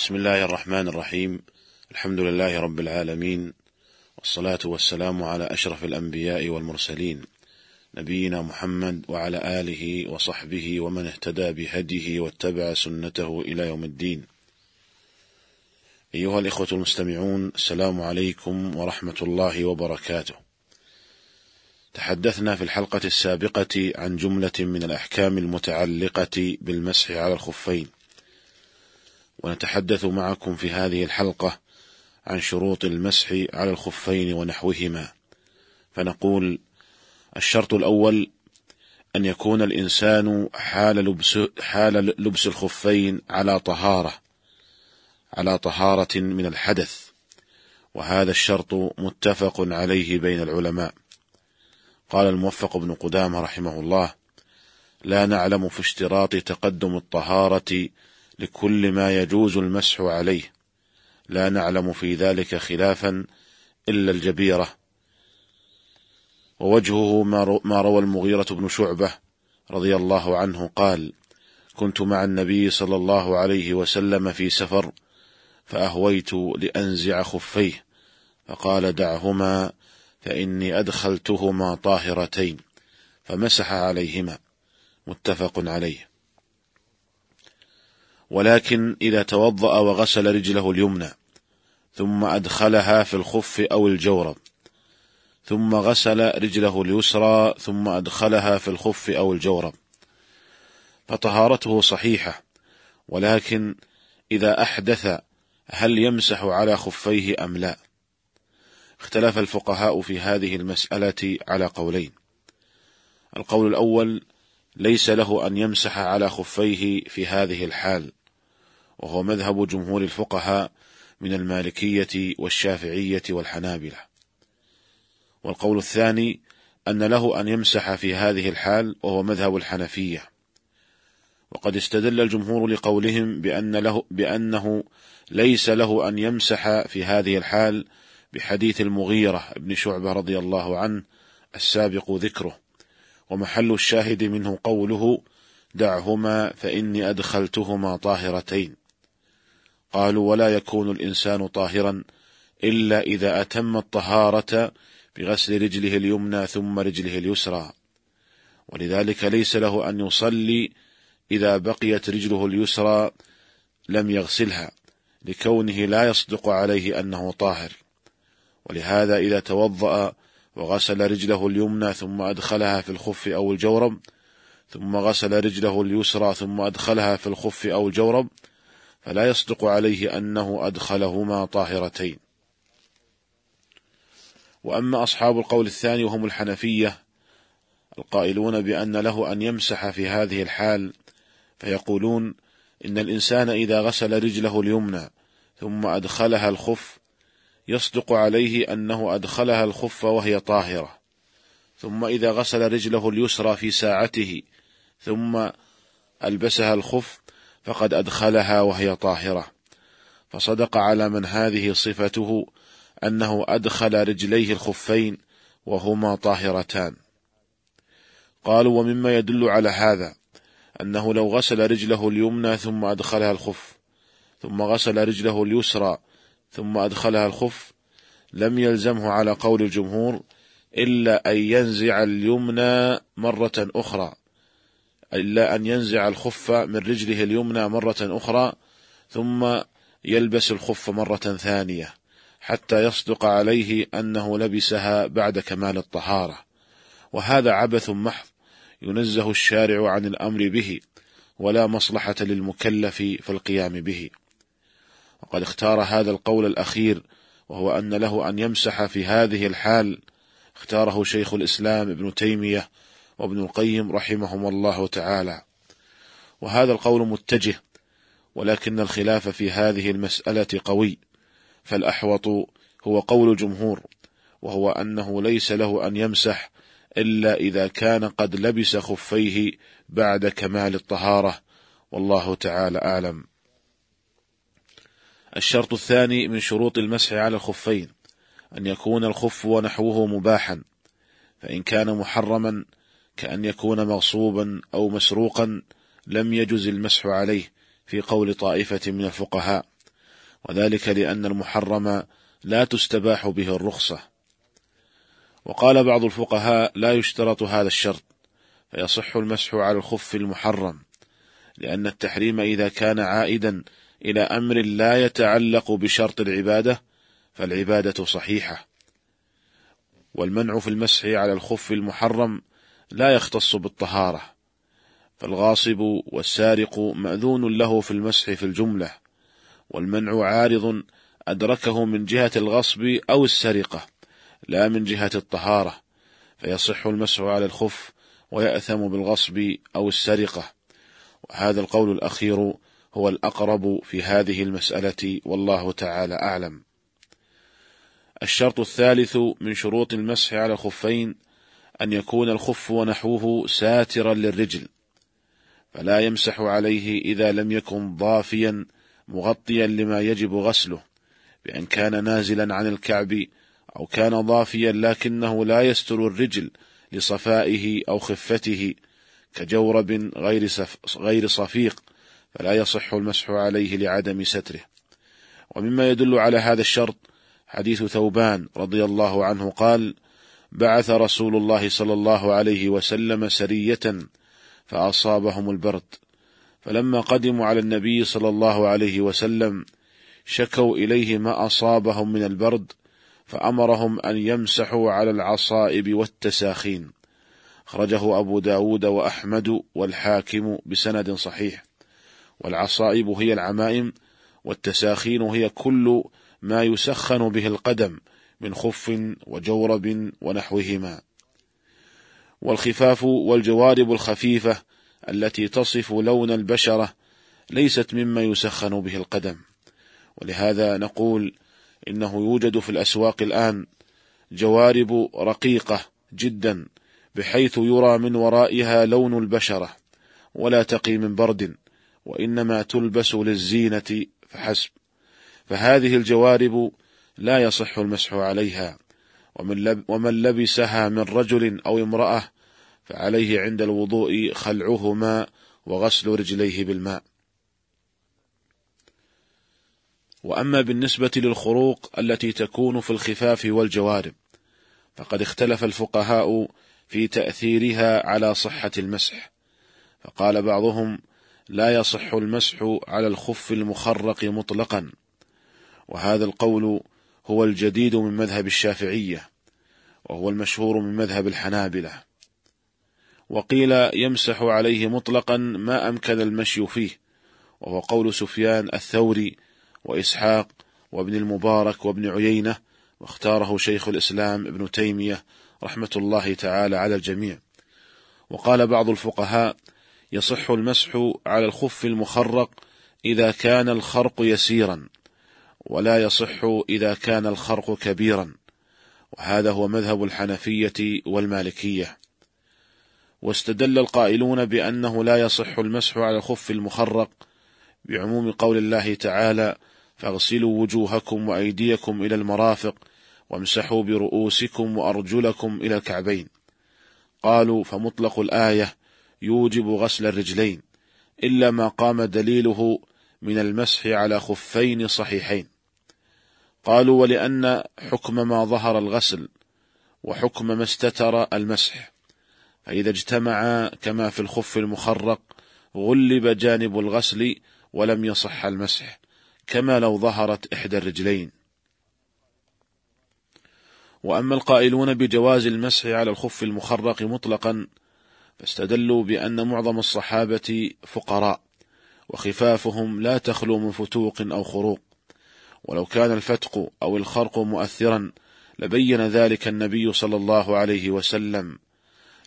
بسم الله الرحمن الرحيم. الحمد لله رب العالمين. والصلاة والسلام على أشرف الأنبياء والمرسلين. نبينا محمد وعلى آله وصحبه ومن اهتدى بهديه واتبع سنته إلى يوم الدين. أيها الإخوة المستمعون السلام عليكم ورحمة الله وبركاته. تحدثنا في الحلقة السابقة عن جملة من الأحكام المتعلقة بالمسح على الخفين. ونتحدث معكم في هذه الحلقة عن شروط المسح على الخفين ونحوهما. فنقول الشرط الأول أن يكون الإنسان حال لبس, حال لبس الخفين على طهارة على طهارة من الحدث. وهذا الشرط متفق عليه بين العلماء. قال الموفق بن قدامة رحمه الله لا نعلم في اشتراط تقدم الطهارة لكل ما يجوز المسح عليه. لا نعلم في ذلك خلافا إلا الجبيرة. ووجهه ما روى المغيرة بن شعبة رضي الله عنه قال كنت مع النبي صلى الله عليه وسلم في سفر فأهويت لأنزع خفيه فقال دعهما فإني أدخلتهما طاهرتين فمسح عليهما. متفق عليه. ولكن إذا توضأ وغسل رجله اليمنى ثم أدخلها في الخف أو الجورب ثم غسل رجله اليسرى ثم أدخلها في الخف أو الجورب. فطهارته صحيحة ولكن إذا أحدث هل يمسح على خفيه أم لا؟ اختلف الفقهاء في هذه المسألة على قولين. القول الأول ليس له أن يمسح على خفيه في هذه الحال. وهو مذهب جمهور الفقهاء من المالكية والشافعية والحنابلة. والقول الثاني أن له أن يمسح في هذه الحال وهو مذهب الحنفية. وقد استدل الجمهور لقولهم بأن له بأنه ليس له أن يمسح في هذه الحال بحديث المغيرة بن شعبة رضي الله عنه السابق ذكره. ومحل الشاهد منه قوله دعهما فإني أدخلتهما طاهرتين قالوا ولا يكون الإنسان طاهرا إلا إذا أتم الطهارة بغسل رجله اليمنى ثم رجله اليسرى. ولذلك ليس له أن يصلي إذا بقيت رجله اليسرى لم يغسلها لكونه لا يصدق عليه أنه طاهر. ولهذا إذا توضأ وغسل رجله اليمنى ثم أدخلها في الخف أو الجورب ثم غسل رجله اليسرى ثم أدخلها في الخف أو الجورب فلا يصدق عليه أنه أدخلهما طاهرتين. وأما أصحاب القول الثاني وهم الحنفية القائلون بأن له أن يمسح في هذه الحال فيقولون إن الإنسان إذا غسل رجله اليمنى ثم أدخلها الخف يصدق عليه أنه أدخلها الخف وهي طاهرة. ثم إذا غسل رجله اليسرى في ساعته ثم ألبسها الخف فقد أدخلها وهي طاهرة. فصدق على من هذه صفته أنه أدخل رجليه الخفين وهما طاهرتان. قالوا ومما يدل على هذا أنه لو غسل رجله اليمنى ثم أدخلها الخف ثم غسل رجله اليسرى ثم أدخلها الخف لم يلزمه على قول الجمهور إلا أن ينزع اليمنى مرة أخرى. إلا أن ينزع الخف من رجله اليمنى مرة أخرى ثم يلبس الخف مرة ثانية حتى يصدق عليه أنه لبسها بعد كمال الطهارة. وهذا عبث محض ينزه الشارع عن الأمر به ولا مصلحة للمكلف في القيام به. وقد اختار هذا القول الأخير وهو أن له أن يمسح في هذه الحال اختاره شيخ الإسلام ابن تيمية وابن القيم رحمهم الله تعالى. وهذا القول متجه ولكن الخلاف في هذه المسألة قوي. فالأحوط هو قول الجمهور وهو أنه ليس له أن يمسح إلا إذا كان قد لبس خفيه بعد كمال الطهارة. والله تعالى أعلم. الشرط الثاني من شروط المسح على الخفين أن يكون الخف ونحوه مباحا. فإن كان محرما كأن يكون مغصوبا أو مسروقا لم يجز المسح عليه في قول طائفة من الفقهاء. وذلك لأن المحرم لا تستباح به الرخصة. وقال بعض الفقهاء لا يشترط هذا الشرط فيصح المسح على الخف المحرم لأن التحريم إذا كان عائدا إلى أمر لا يتعلق بشرط العبادة فالعبادة صحيحة. والمنع في المسح على الخف المحرم لا يختص بالطهارة فالغاصب والسارق مأذون له في المسح في الجملة والمنع عارض أدركه من جهة الغصب أو السرقة لا من جهة الطهارة فيصح المسح على الخف ويأثم بالغصب أو السرقة. وهذا القول الأخير هو الأقرب في هذه المسألة والله تعالى أعلم. الشرط الثالث من شروط المسح على الخفين أن يكون الخف ونحوه ساترا للرجل فلا يمسح عليه إذا لم يكن ضافيا مغطيا لما يجب غسله بأن كان نازلا عن الكعب أو كان ضافيا لكنه لا يستر الرجل لصفائه أو خفته كجورب غير, غير صفيق فلا يصح المسح عليه لعدم ستره. ومما يدل على هذا الشرط حديث ثوبان رضي الله عنه قال بعث رسول الله صلى الله عليه وسلم سرية فأصابهم البرد. فلما قدموا على النبي صلى الله عليه وسلم شكوا إليه ما أصابهم من البرد فأمرهم أن يمسحوا على العصائب والتساخين. خرجه أبو داود وأحمد والحاكم بسند صحيح. والعصائب هي العمائم والتساخين هي كل ما يسخن به القدم من خف وجورب ونحوهما. والخفاف والجوارب الخفيفة التي تصف لون البشرة ليست مما يسخن به القدم. ولهذا نقول إنه يوجد في الأسواق الآن جوارب رقيقة جدا بحيث يرى من ورائها لون البشرة ولا تقي من برد وإنما تلبس للزينة فحسب. فهذه الجوارب لا يصح المسح عليها. ومن, لب ومن لبسها من رجل أو امرأة فعليه عند الوضوء خلعهما وغسل رجليه بالماء. وأما بالنسبة للخروق التي تكون في الخفاف والجوارب فقد اختلف الفقهاء في تأثيرها على صحة المسح. فقال بعضهم لا يصح المسح على الخف المخرق مطلقا. وهذا القول هو الجديد من مذهب الشافعية وهو المشهور من مذهب الحنابلة. وقيل يمسح عليه مطلقا ما أمكن المشي فيه وهو قول سفيان الثوري وإسحاق وابن المبارك وابن عيينة واختاره شيخ الإسلام ابن تيمية رحمة الله تعالى على الجميع. وقال بعض الفقهاء يصح المسح على الخف المخرق إذا كان الخرق يسيرا. ولا يصح إذا كان الخرق كبيرا. وهذا هو مذهب الحنفية والمالكية. واستدل القائلون بأنه لا يصح المسح على الخف المخرق بعموم قول الله تعالى فاغسلوا وجوهكم وأيديكم إلى المرافق وامسحوا برؤوسكم وأرجلكم إلى الكعبين قالوا فمطلق الآية يوجب غسل الرجلين إلا ما قام دليله من المسح على خفين صحيحين قالوا ولأن حكم ما ظهر الغسل وحكم ما استتر المسح. فإذا اجتمعا كما في الخف المخرق غلب جانب الغسل ولم يصح المسح كما لو ظهرت إحدى الرجلين. وأما القائلون بجواز المسح على الخف المخرق مطلقا فاستدلوا بأن معظم الصحابة فقراء وخفافهم لا تخلو من فتوق أو خروق. ولو كان الفتق أو الخرق مؤثرا لبين ذلك النبي صلى الله عليه وسلم.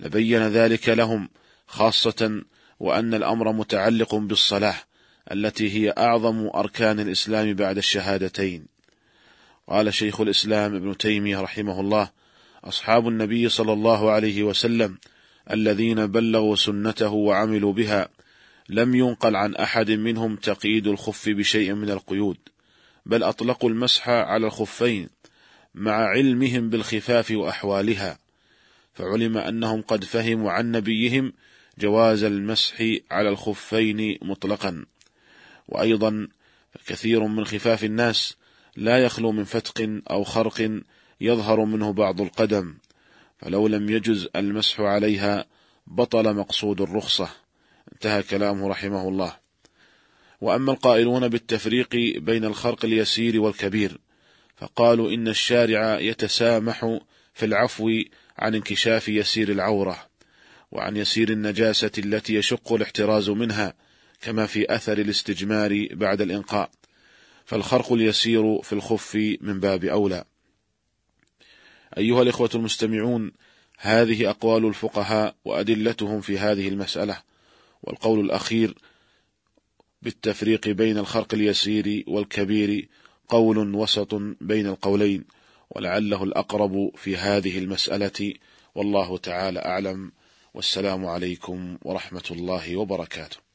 لبين ذلك لهم خاصة وأن الأمر متعلق بالصلاة التي هي أعظم أركان الإسلام بعد الشهادتين. قال شيخ الإسلام ابن تيمية رحمه الله أصحاب النبي صلى الله عليه وسلم الذين بلغوا سنته وعملوا بها لم ينقل عن أحد منهم تقييد الخف بشيء من القيود. بل أطلقوا المسح على الخفين مع علمهم بالخفاف وأحوالها. فعلم أنهم قد فهموا عن نبيهم جواز المسح على الخفين مطلقا. وأيضا فكثير من خفاف الناس لا يخلو من فتق أو خرق يظهر منه بعض القدم فلو لم يجز المسح عليها بطل مقصود الرخصة. انتهى كلامه رحمه الله. وأما القائلون بالتفريق بين الخرق اليسير والكبير فقالوا إن الشارع يتسامح في العفو عن انكشاف يسير العورة وعن يسير النجاسة التي يشق الاحتراز منها كما في أثر الاستجمار بعد الإنقاء فالخرق اليسير في الخف من باب أولى. أيها الإخوة المستمعون هذه أقوال الفقهاء وأدلتهم في هذه المسألة والقول الأخير بالتفريق بين الخرق اليسير والكبير قول وسط بين القولين ولعله الأقرب في هذه المسألة والله تعالى أعلم والسلام عليكم ورحمة الله وبركاته.